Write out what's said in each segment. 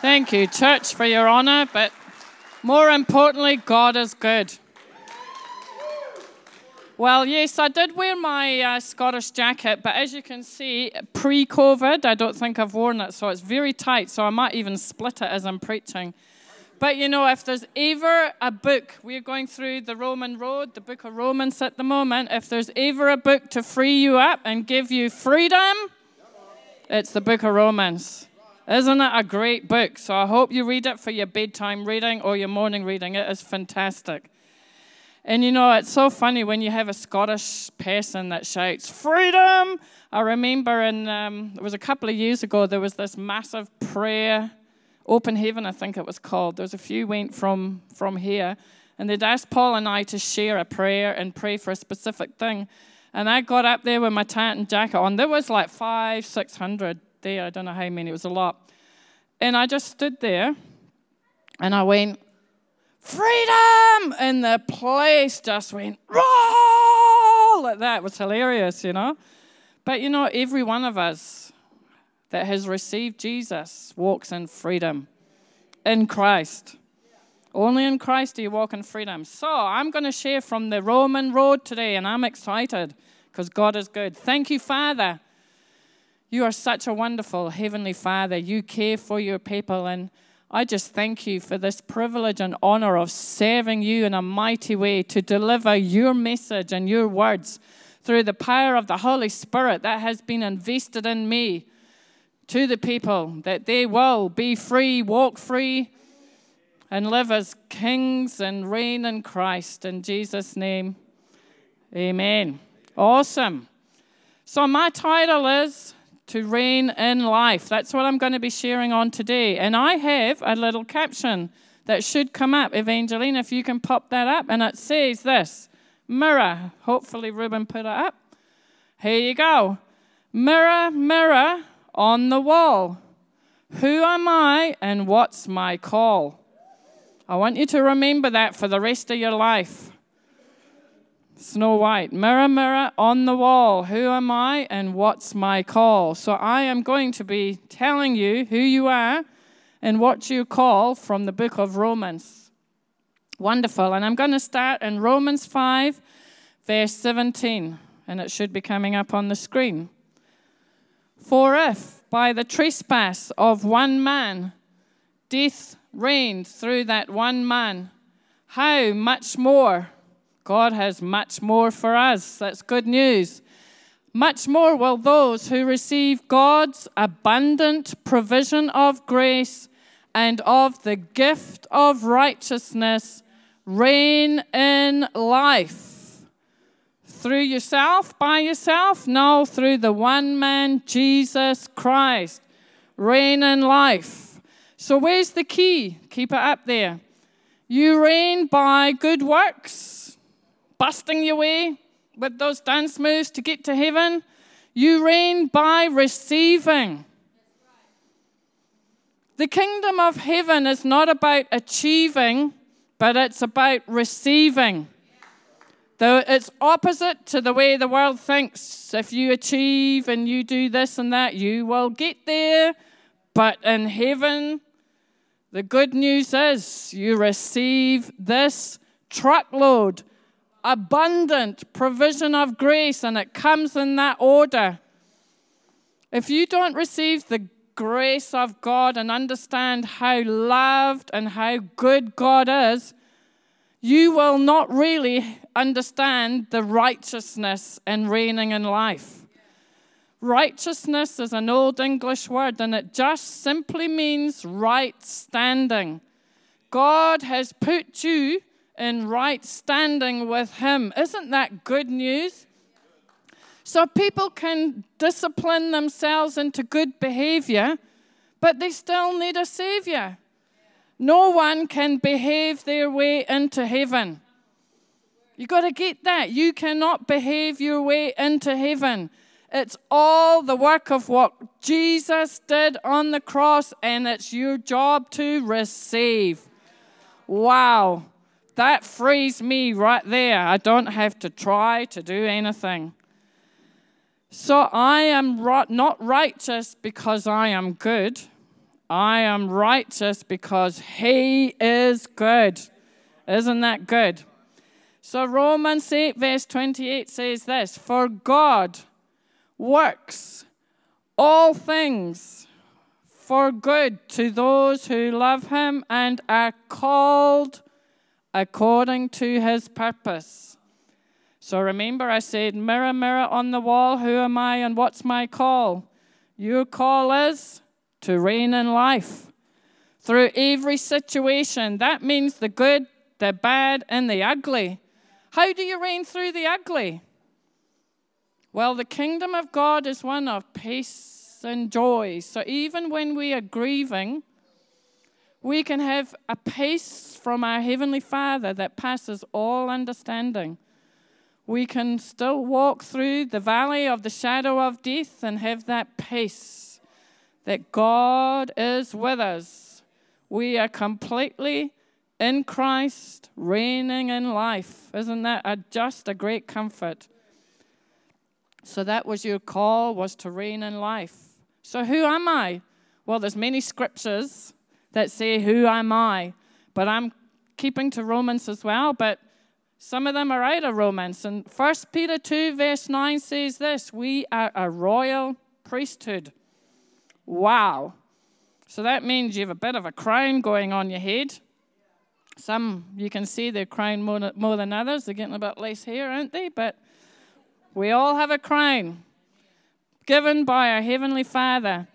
Thank you, church, for your honor, but more importantly, God is good. Well, yes, I did wear my uh, Scottish jacket, but as you can see, pre COVID, I don't think I've worn it, so it's very tight, so I might even split it as I'm preaching. But you know, if there's ever a book, we're going through the Roman road, the book of Romans at the moment, if there's ever a book to free you up and give you freedom, it's the book of Romans. Isn't it a great book? So I hope you read it for your bedtime reading or your morning reading. It is fantastic. And you know, it's so funny when you have a Scottish person that shouts, Freedom! I remember in, um, it was a couple of years ago, there was this massive prayer, Open Heaven, I think it was called. There was a few went from, from here, and they'd asked Paul and I to share a prayer and pray for a specific thing. And I got up there with my tartan jacket on. There was like five, six hundred there. I don't know how many, it was a lot. And I just stood there and I went, freedom! And the place just went, roll! Like that. It was hilarious, you know. But you know, every one of us that has received Jesus walks in freedom in Christ. Only in Christ do you walk in freedom. So I'm going to share from the Roman road today, and I'm excited because God is good. Thank you, Father. You are such a wonderful Heavenly Father. You care for your people, and I just thank you for this privilege and honor of serving you in a mighty way to deliver your message and your words through the power of the Holy Spirit that has been invested in me to the people, that they will be free, walk free, and live as kings and reign in Christ. In Jesus' name, amen. Awesome. So, my title is to reign in life. That's what I'm going to be sharing on today. And I have a little caption that should come up. Evangeline, if you can pop that up. And it says this Mirror. Hopefully, Ruben put it up. Here you go. Mirror, mirror on the wall. Who am I and what's my call? I want you to remember that for the rest of your life. Snow White, mirror, mirror on the wall, who am I and what's my call? So I am going to be telling you who you are and what you call from the book of Romans. Wonderful. And I'm going to start in Romans 5, verse 17, and it should be coming up on the screen. For if by the trespass of one man death reigned through that one man, how much more? God has much more for us. That's good news. Much more will those who receive God's abundant provision of grace and of the gift of righteousness reign in life. Through yourself, by yourself? No, through the one man, Jesus Christ. Reign in life. So, where's the key? Keep it up there. You reign by good works busting your way with those dance moves to get to heaven. You reign by receiving. The kingdom of heaven is not about achieving, but it's about receiving. Though it's opposite to the way the world thinks. If you achieve and you do this and that, you will get there. But in heaven, the good news is you receive this truckload abundant provision of grace, and it comes in that order. If you don't receive the grace of God and understand how loved and how good God is, you will not really understand the righteousness and reigning in life. Righteousness is an old English word and it just simply means right standing. God has put you in right standing with Him. Isn't that good news? So people can discipline themselves into good behavior, but they still need a Savior. No one can behave their way into heaven. You got to get that. You cannot behave your way into heaven. It's all the work of what Jesus did on the cross, and it's your job to receive. Wow. That frees me right there. I don't have to try to do anything. So I am not righteous because I am good. I am righteous because he is good. Isn't that good? So Romans 8, verse 28 says this For God works all things for good to those who love him and are called according to his purpose. So remember, I said, Mirror, mirror on the wall, who am I and what's my call? Your call is to reign in life through every situation. That means the good, the bad, and the ugly. How do you reign through the ugly? Well, the kingdom of God is one of peace and joy. So even when we are grieving, we can have a peace from our Heavenly Father that passes all understanding. We can still walk through the valley of the shadow of death and have that peace that God is with us. We are completely in Christ, reigning in life. Isn't that a, just a great comfort? So that was your call, was to reign in life. So who am I? Well, there's many scriptures that say, Who am I? But I'm keeping to Romans as well, but some of them are out of Romans. And 1 Peter 2, verse 9 says this We are a royal priesthood. Wow. So that means you have a bit of a crown going on your head. Some you can see they're crowned more, more than others. They're getting a bit less hair, aren't they? But we all have a crown given by our Heavenly Father.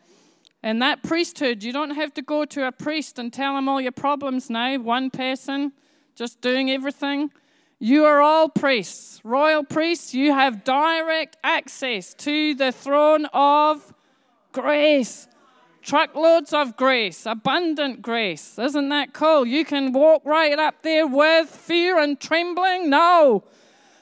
And that priesthood, you don't have to go to a priest and tell him all your problems now, one person just doing everything. You are all priests, royal priests. You have direct access to the throne of grace. Truckloads of grace, abundant grace. Isn't that cool? You can walk right up there with fear and trembling. No.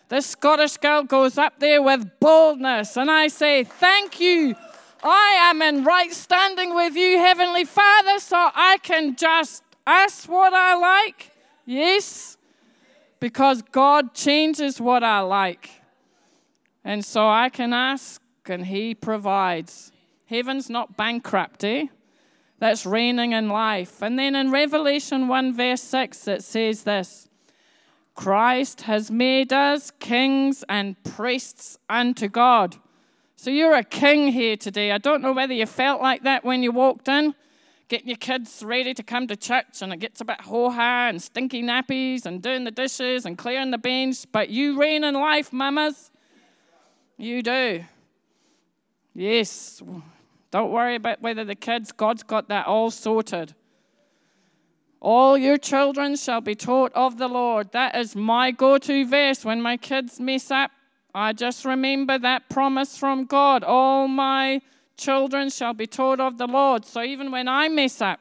The Scottish girl goes up there with boldness, and I say, Thank you I am in right standing with you, Heavenly Father, so I can just ask what I like. Yes, because God changes what I like. And so I can ask, and He provides. Heaven's not bankrupt, eh? That's reigning in life. And then in Revelation 1, verse 6, it says this Christ has made us kings and priests unto God. So you're a king here today. I don't know whether you felt like that when you walked in, getting your kids ready to come to church, and it gets a bit ho ha and stinky nappies and doing the dishes and clearing the bench, but you reign in life, mamas. You do. Yes. Don't worry about whether the kids, God's got that all sorted. All your children shall be taught of the Lord. That is my go to verse when my kids mess up. I just remember that promise from God. All my children shall be taught of the Lord. So even when I mess up,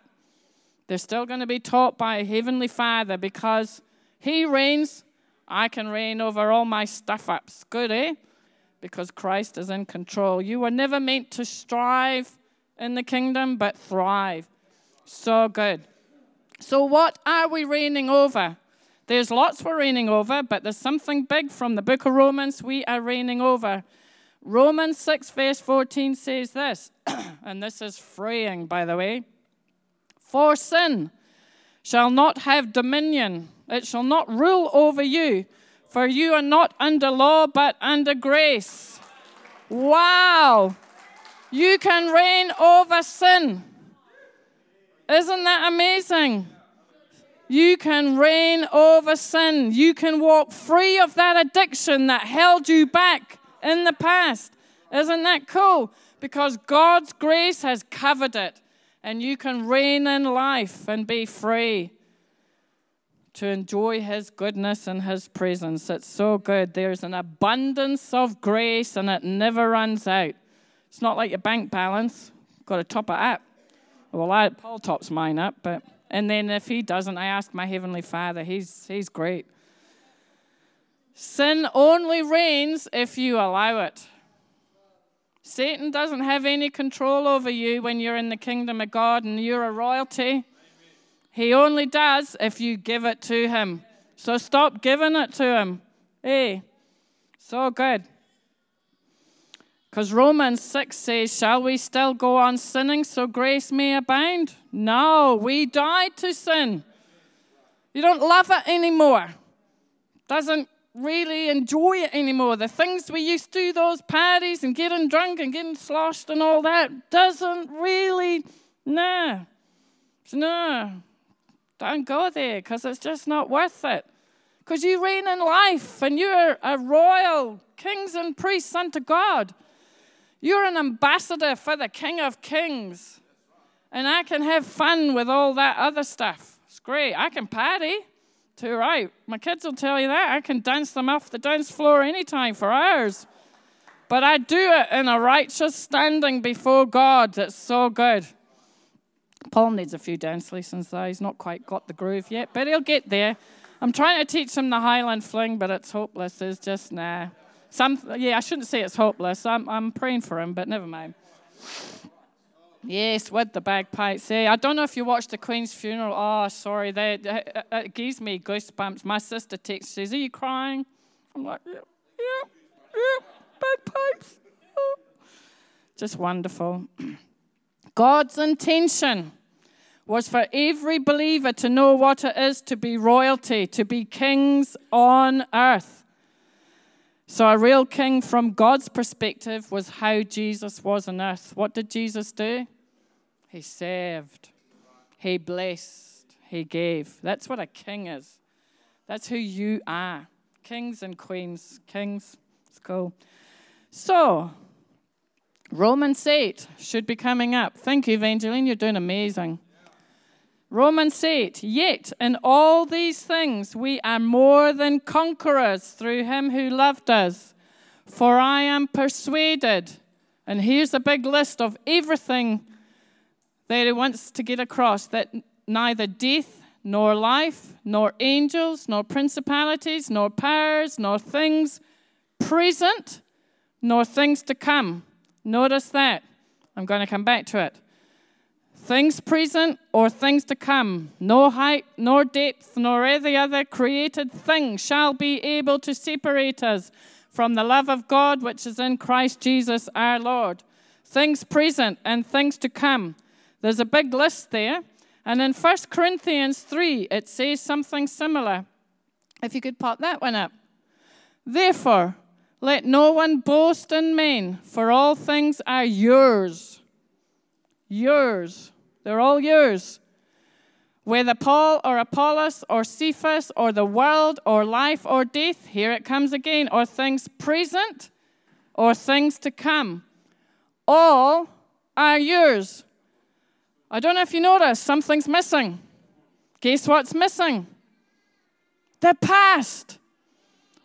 they're still going to be taught by a Heavenly Father because He reigns. I can reign over all my stuff ups. Good, eh? Because Christ is in control. You were never meant to strive in the kingdom, but thrive. So good. So, what are we reigning over? There's lots we're reigning over, but there's something big from the book of Romans we are reigning over. Romans 6, verse 14 says this, and this is freeing, by the way. For sin shall not have dominion, it shall not rule over you, for you are not under law, but under grace. Wow! You can reign over sin. Isn't that amazing? You can reign over sin. You can walk free of that addiction that held you back in the past. Isn't that cool? Because God's grace has covered it, and you can reign in life and be free to enjoy His goodness and His presence. It's so good. There's an abundance of grace, and it never runs out. It's not like your bank balance, got to top it up. Well, I, Paul tops mine up, but. And then if he doesn't, I ask my Heavenly Father. He's, he's great. Sin only reigns if you allow it. Satan doesn't have any control over you when you're in the kingdom of God and you're a royalty. He only does if you give it to him. So stop giving it to him. Hey, so good. Because Romans 6 says, Shall we still go on sinning so grace may abound? No, we died to sin. You don't love it anymore. Doesn't really enjoy it anymore. The things we used to, those parties and getting drunk and getting sloshed and all that, doesn't really, no. No. Don't go there because it's just not worth it. Because you reign in life and you're a royal kings and priests unto God. You're an ambassador for the King of Kings. And I can have fun with all that other stuff. It's great. I can party. Too right. My kids will tell you that. I can dance them off the dance floor anytime for hours. But I do it in a righteous standing before God. That's so good. Paul needs a few dance lessons, though. He's not quite got the groove yet, but he'll get there. I'm trying to teach him the Highland fling, but it's hopeless. It's just nah. Some, yeah, I shouldn't say it's hopeless. I'm, I'm praying for him, but never mind. Yes, with the bagpipes. Hey, I don't know if you watched the Queen's funeral. Oh, sorry, that it, uh, uh, it gives me goosebumps. My sister texts, says, "Are you crying?" I'm like, "Yeah, yeah, yeah, bagpipes." Oh. Just wonderful. God's intention was for every believer to know what it is to be royalty, to be kings on earth. So, a real king from God's perspective was how Jesus was on earth. What did Jesus do? He served, he blessed, he gave. That's what a king is. That's who you are. Kings and queens. Kings. It's cool. So, Romans 8 should be coming up. Thank you, Evangeline. You're doing amazing. Romans 8, yet in all these things we are more than conquerors through him who loved us. For I am persuaded, and here's a big list of everything that he wants to get across that neither death, nor life, nor angels, nor principalities, nor powers, nor things present, nor things to come. Notice that. I'm going to come back to it things present or things to come, no height, nor depth, nor any other created thing shall be able to separate us from the love of God which is in Christ Jesus our Lord. Things present and things to come. There's a big list there. And in 1 Corinthians 3, it says something similar. If you could pop that one up. Therefore, let no one boast in men, for all things are yours. Yours. They're all yours. Whether Paul or Apollos or Cephas or the world or life or death, here it comes again, or things present or things to come, all are yours. I don't know if you notice, something's missing. Guess what's missing? The past.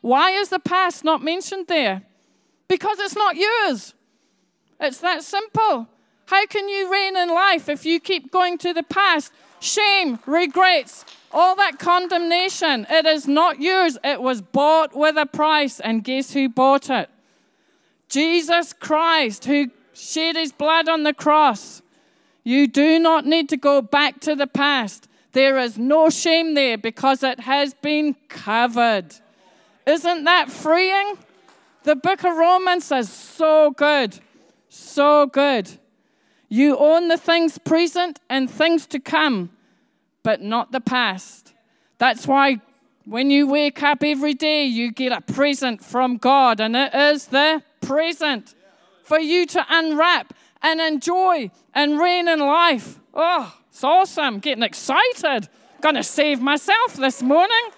Why is the past not mentioned there? Because it's not yours. It's that simple. How can you reign in life if you keep going to the past? Shame, regrets, all that condemnation. It is not yours. It was bought with a price. And guess who bought it? Jesus Christ, who shed his blood on the cross. You do not need to go back to the past. There is no shame there because it has been covered. Isn't that freeing? The book of Romans is so good. So good. You own the things present and things to come, but not the past. That's why when you wake up every day, you get a present from God, and it is the present for you to unwrap and enjoy and reign in life. Oh, it's awesome. Getting excited. Gonna save myself this morning.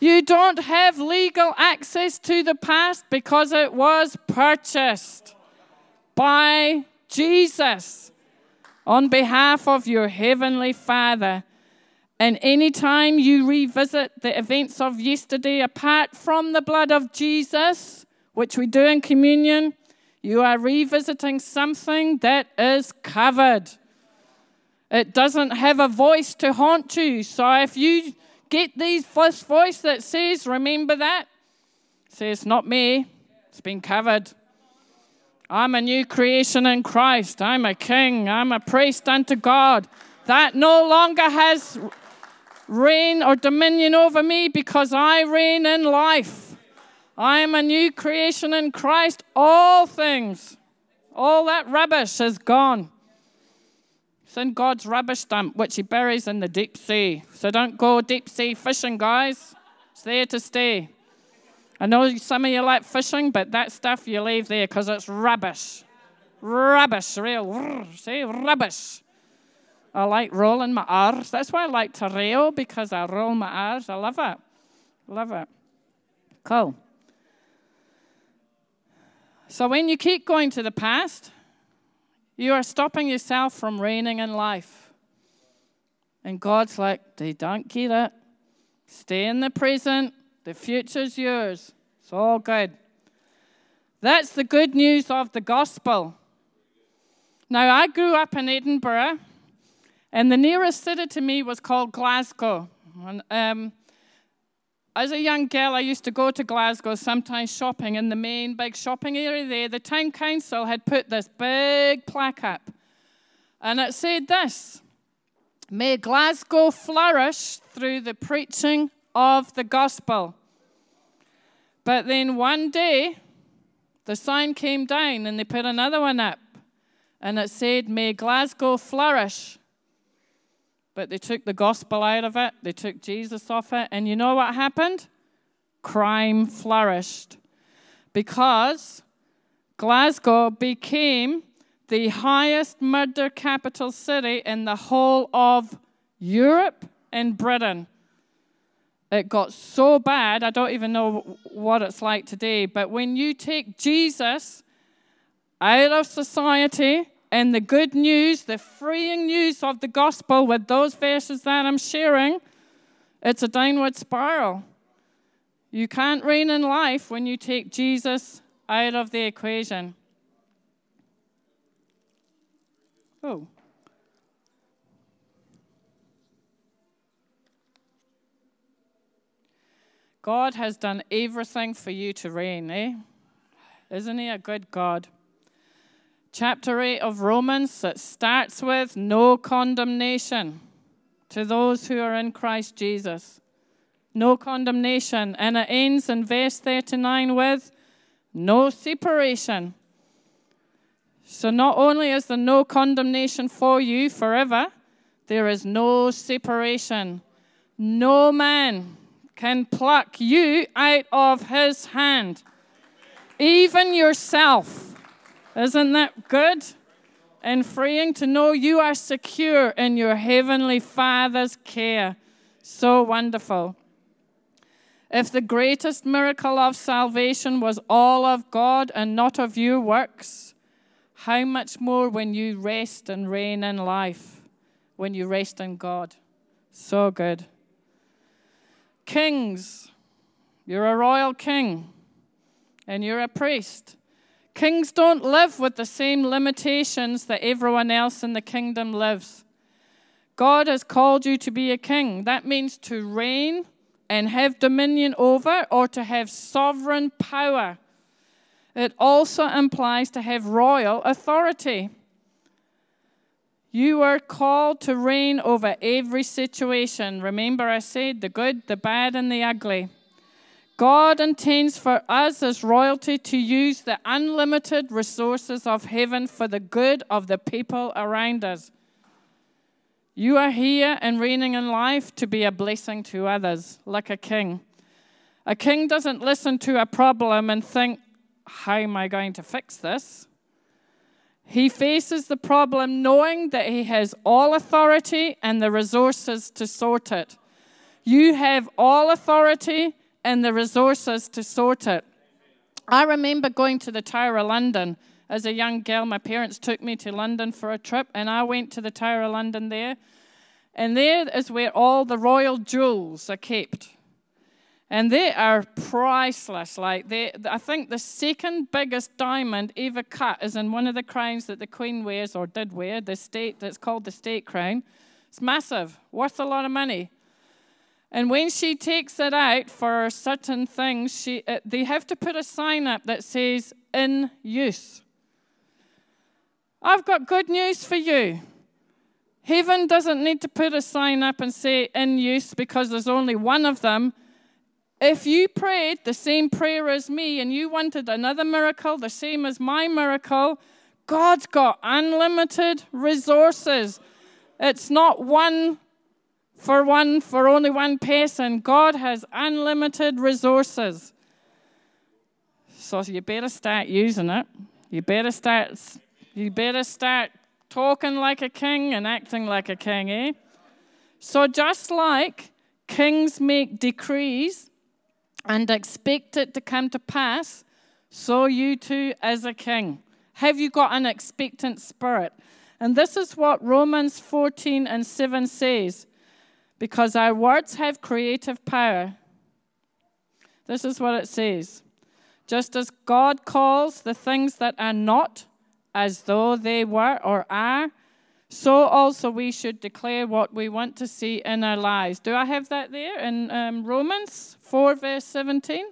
You don't have legal access to the past because it was purchased by Jesus on behalf of your heavenly Father. And anytime you revisit the events of yesterday, apart from the blood of Jesus, which we do in communion, you are revisiting something that is covered. It doesn't have a voice to haunt you. So if you get these, this voice that says, remember that, says, not me, it's been covered. I'm a new creation in Christ. I'm a king. I'm a priest unto God. That no longer has reign or dominion over me because I reign in life. I am a new creation in Christ. All things, all that rubbish is gone. It's in God's rubbish dump, which He buries in the deep sea. So don't go deep sea fishing, guys. It's there to stay. I know some of you like fishing, but that stuff you leave there because it's rubbish. Rubbish, real, see, rubbish. I like rolling my R's. That's why I like to reel because I roll my R's. I love it. Love it. Cool. So when you keep going to the past, you are stopping yourself from reigning in life. And God's like, they don't get it. Stay in the present. The future's yours. It's all good. That's the good news of the gospel. Now, I grew up in Edinburgh, and the nearest city to me was called Glasgow. And, um, as a young girl, I used to go to Glasgow sometimes shopping in the main big shopping area there. The town council had put this big plaque up, and it said this May Glasgow flourish through the preaching of the gospel. But then one day, the sign came down and they put another one up, and it said, May Glasgow flourish. But they took the gospel out of it, they took Jesus off it, and you know what happened? Crime flourished. Because Glasgow became the highest murder capital city in the whole of Europe and Britain. It got so bad, I don't even know what it's like today, but when you take Jesus out of society, and the good news, the freeing news of the gospel with those verses that I'm sharing, it's a downward spiral. You can't reign in life when you take Jesus out of the equation. Oh. God has done everything for you to reign, eh? Isn't He a good God? chapter 8 of Romans that starts with no condemnation to those who are in Christ Jesus. No condemnation. And it ends in verse 39 with no separation. So not only is there no condemnation for you forever, there is no separation. No man can pluck you out of his hand, even yourself. Isn't that good? And freeing to know you are secure in your heavenly Father's care. So wonderful. If the greatest miracle of salvation was all of God and not of your works, how much more when you rest and reign in life, when you rest in God? So good. Kings, you're a royal king and you're a priest. Kings don't live with the same limitations that everyone else in the kingdom lives. God has called you to be a king. That means to reign and have dominion over or to have sovereign power. It also implies to have royal authority. You are called to reign over every situation. Remember, I said the good, the bad, and the ugly. God intends for us as royalty to use the unlimited resources of heaven for the good of the people around us. You are here and reigning in life to be a blessing to others, like a king. A king doesn't listen to a problem and think, How am I going to fix this? He faces the problem knowing that he has all authority and the resources to sort it. You have all authority and the resources to sort it. I remember going to the Tower of London as a young girl. My parents took me to London for a trip, and I went to the Tower of London there. And there is where all the royal jewels are kept. And they are priceless. Like they, I think the second biggest diamond ever cut is in one of the crowns that the Queen wears or did wear. The state that's called the state crown. It's massive, worth a lot of money. And when she takes it out for certain things, she, uh, they have to put a sign up that says, in use. I've got good news for you. Heaven doesn't need to put a sign up and say in use because there's only one of them. If you prayed the same prayer as me and you wanted another miracle, the same as my miracle, God's got unlimited resources. It's not one for one, for only one person. God has unlimited resources. So you better start using it. You better start you better start talking like a king and acting like a king, eh? So just like kings make decrees and expect it to come to pass, so you too as a king. Have you got an expectant spirit? And this is what Romans 14 and 7 says because our words have creative power. This is what it says. Just as God calls the things that are not as though they were or are, so also we should declare what we want to see in our lives. Do I have that there in um, Romans 4, verse 17?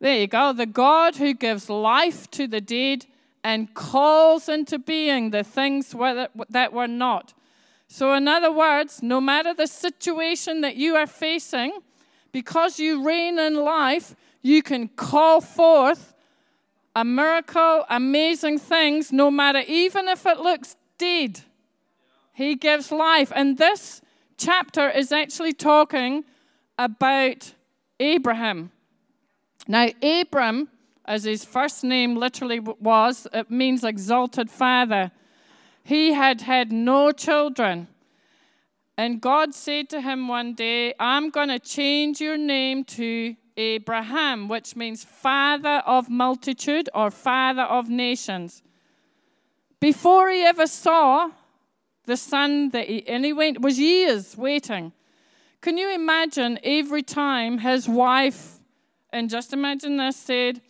There you go. The God who gives life to the dead and calls into being the things that were not so, in other words, no matter the situation that you are facing, because you reign in life, you can call forth a miracle, amazing things, no matter, even if it looks dead. He gives life. And this chapter is actually talking about Abraham. Now, Abram, as his first name literally was, it means exalted father. He had had no children. And God said to him one day, I'm going to change your name to Abraham, which means father of multitude or father of nations. Before he ever saw the son that he, and he went, was years waiting. Can you imagine every time his wife, and just imagine this, said,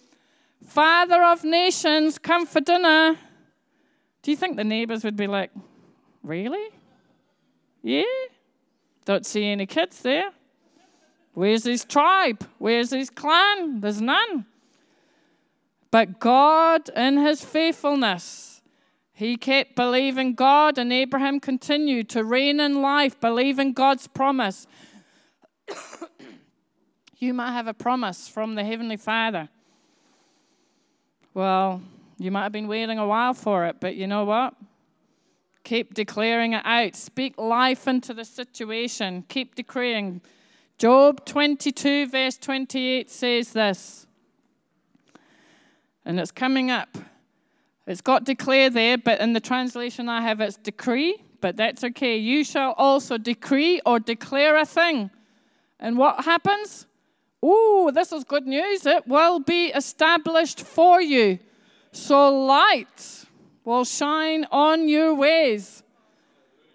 Father of nations, come for dinner. Do you think the neighbors would be like, Really? Yeah? Don't see any kids there. Where's his tribe? Where's his clan? There's none. But God, in his faithfulness, he kept believing God, and Abraham continued to reign in life, believing God's promise. you might have a promise from the Heavenly Father. Well, you might have been waiting a while for it, but you know what? Keep declaring it out. Speak life into the situation. Keep decreeing. Job 22, verse 28 says this. And it's coming up. It's got declare there, but in the translation I have it's decree, but that's okay. You shall also decree or declare a thing. And what happens? Oh, this is good news. It will be established for you. So light will shine on your ways.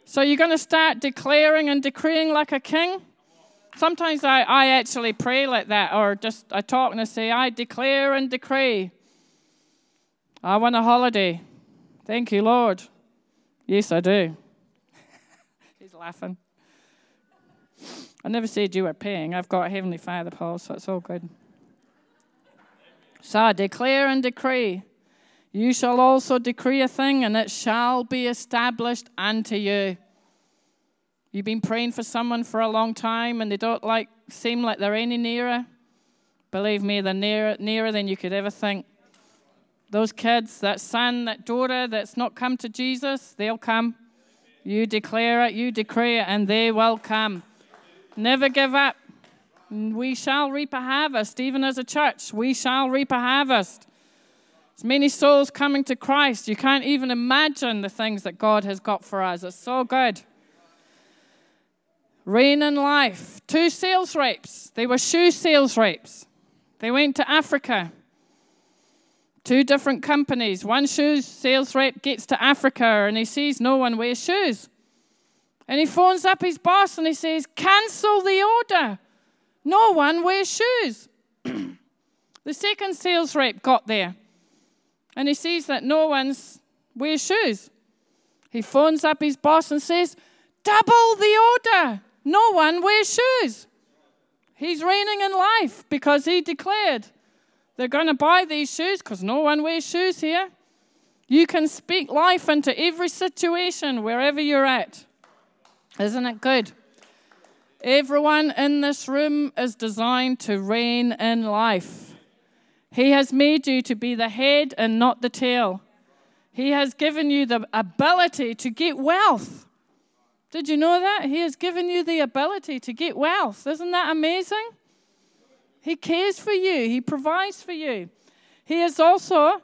So you're going to start declaring and decreeing like a king? Sometimes I, I actually pray like that, or just I talk and I say, I declare and decree. I want a holiday. Thank you, Lord. Yes, I do. He's laughing. I never said you were paying. I've got Heavenly Father, Paul, so it's all good. So I declare and decree. You shall also decree a thing, and it shall be established unto you. You've been praying for someone for a long time, and they don't like seem like they're any nearer. Believe me, they're nearer, nearer than you could ever think. Those kids, that son, that daughter that's not come to Jesus, they'll come. You declare it, you decree it, and they will come. Never give up. We shall reap a harvest, even as a church. We shall reap a harvest. As many souls coming to Christ. You can't even imagine the things that God has got for us. It's so good. Reign in life. Two sales reps. They were shoe sales reps. They went to Africa. Two different companies. One shoes sales rep gets to Africa and he sees no one wears shoes. And he phones up his boss and he says, Cancel the order. No one wears shoes. the second sales rep got there and he sees that no one's wears shoes. He phones up his boss and says, Double the order. No one wears shoes. He's reigning in life because he declared they're going to buy these shoes because no one wears shoes here. You can speak life into every situation wherever you're at. Isn't it good? Everyone in this room is designed to reign in life. He has made you to be the head and not the tail. He has given you the ability to get wealth. Did you know that? He has given you the ability to get wealth. Isn't that amazing? He cares for you, He provides for you. He has also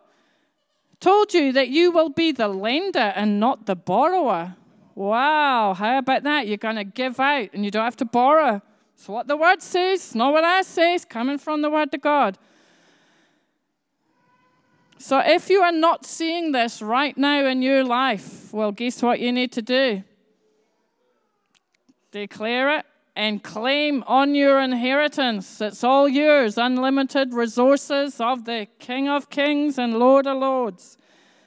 told you that you will be the lender and not the borrower. Wow, how about that? You're going to give out and you don't have to borrow. It's what the word says, not what I say. It's coming from the word of God. So if you are not seeing this right now in your life, well, guess what you need to do? Declare it and claim on your inheritance. It's all yours, unlimited resources of the King of Kings and Lord of Lords.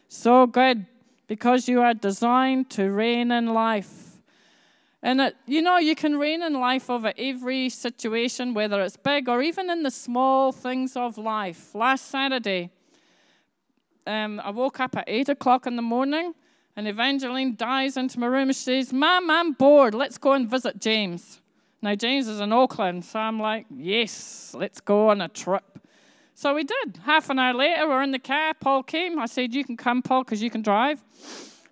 So good because you are designed to reign in life. And it, you know, you can reign in life over every situation, whether it's big or even in the small things of life. Last Saturday, um, I woke up at 8 o'clock in the morning, and Evangeline dives into my room she says, Mom, I'm bored. Let's go and visit James. Now, James is in Auckland, so I'm like, Yes, let's go on a trip. So we did. Half an hour later, we're in the car. Paul came. I said, You can come, Paul, because you can drive.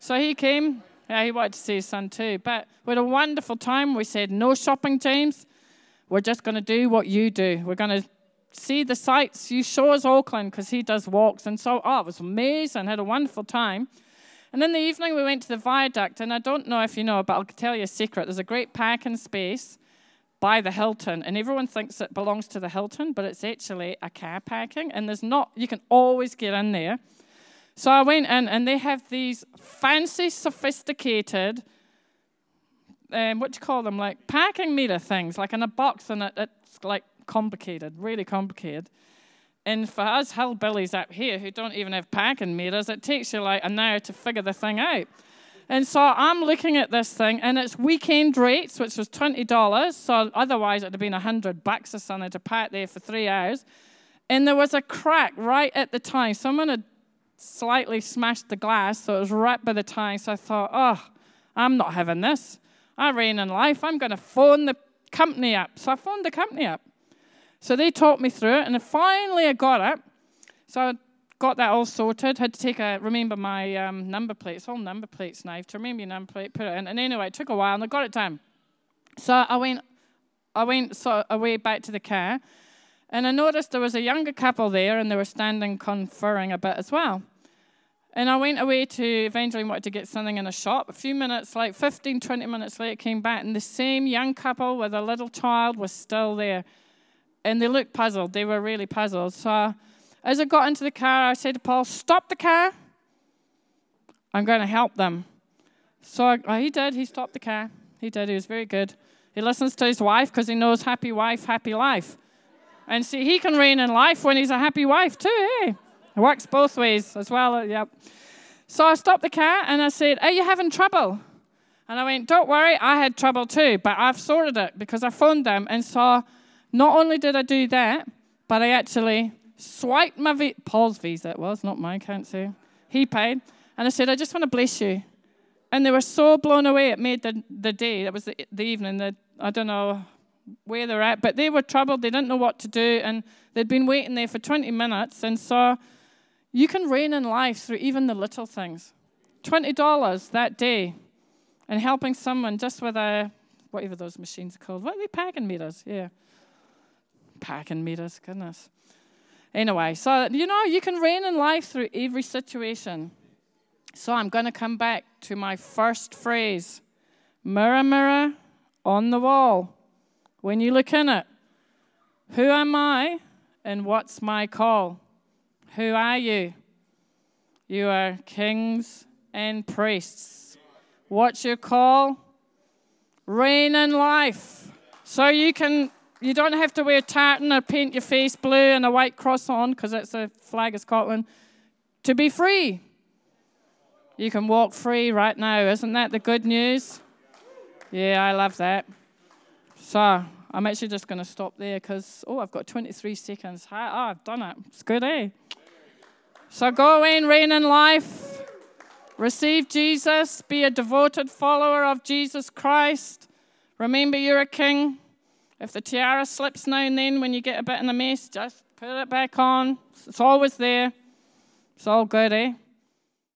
So he came. Yeah, he wanted to see his son too. But we had a wonderful time. We said, No shopping, James. We're just going to do what you do. We're going to see the sights. You show us Auckland because he does walks. And so, oh, it was amazing. Had a wonderful time. And in the evening, we went to the viaduct. And I don't know if you know, but I'll tell you a secret. There's a great parking space by the Hilton, and everyone thinks it belongs to the Hilton, but it's actually a car parking, and there's not, you can always get in there. So I went in, and they have these fancy, sophisticated, um, what do you call them, like parking meter things, like in a box, and it, it's like complicated, really complicated. And for us hillbillies up here who don't even have parking meters, it takes you like an hour to figure the thing out. And so I'm looking at this thing, and it's weekend rates, which was $20. So otherwise, it would have been 100 bucks or something to park there for three hours. And there was a crack right at the time. Someone had slightly smashed the glass, so it was right by the time. So I thought, oh, I'm not having this. I reign in life. I'm going to phone the company up. So I phoned the company up. So they talked me through it, and finally I got it. So got that all sorted. Had to take a remember my um, number plate. It's all number plates now. To remember your number plate, put it in. And anyway, it took a while, and I got it done. So I went, I went so away back to the car, and I noticed there was a younger couple there, and they were standing conferring a bit as well. And I went away to eventually wanted to get something in a shop. A few minutes, like 15, 20 minutes later, came back, and the same young couple with a little child was still there. And they looked puzzled. They were really puzzled. So as I got into the car, I said to Paul, Stop the car. I'm going to help them. So I, oh, he did. He stopped the car. He did. He was very good. He listens to his wife because he knows happy wife, happy life. And see, he can reign in life when he's a happy wife too, hey? It works both ways as well, uh, yep. So I stopped the car and I said, Are you having trouble? And I went, Don't worry, I had trouble too, but I've sorted it because I phoned them and saw not only did I do that, but I actually swiped my vi- Paul's visa. It was not mine. Can't say he paid, and I said, "I just want to bless you." And they were so blown away. It made the, the day. It was the, the evening. The, I don't know where they're at, but they were troubled. They didn't know what to do, and they'd been waiting there for 20 minutes. And so, you can reign in life through even the little things. $20 that day, and helping someone just with a whatever those machines are called. What are they? Packing meters. Yeah. Packing meters. Goodness. Anyway, so you know, you can reign in life through every situation. So I'm going to come back to my first phrase Mirror, mirror on the wall. When you look in it, who am I and what's my call? Who are you? You are kings and priests. What's your call? Reign in life. So you can you don't have to wear tartan or paint your face blue and a white cross on because that's the flag of Scotland to be free. You can walk free right now. Isn't that the good news? Yeah, I love that. So I'm actually just going to stop there because, oh, I've got 23 seconds. Oh, I've done it. It's good, eh? So go away and reign in life. Receive Jesus. Be a devoted follower of Jesus Christ. Remember, you're a king. If the tiara slips now and then when you get a bit in a mess, just put it back on. It's always there. It's all good, eh?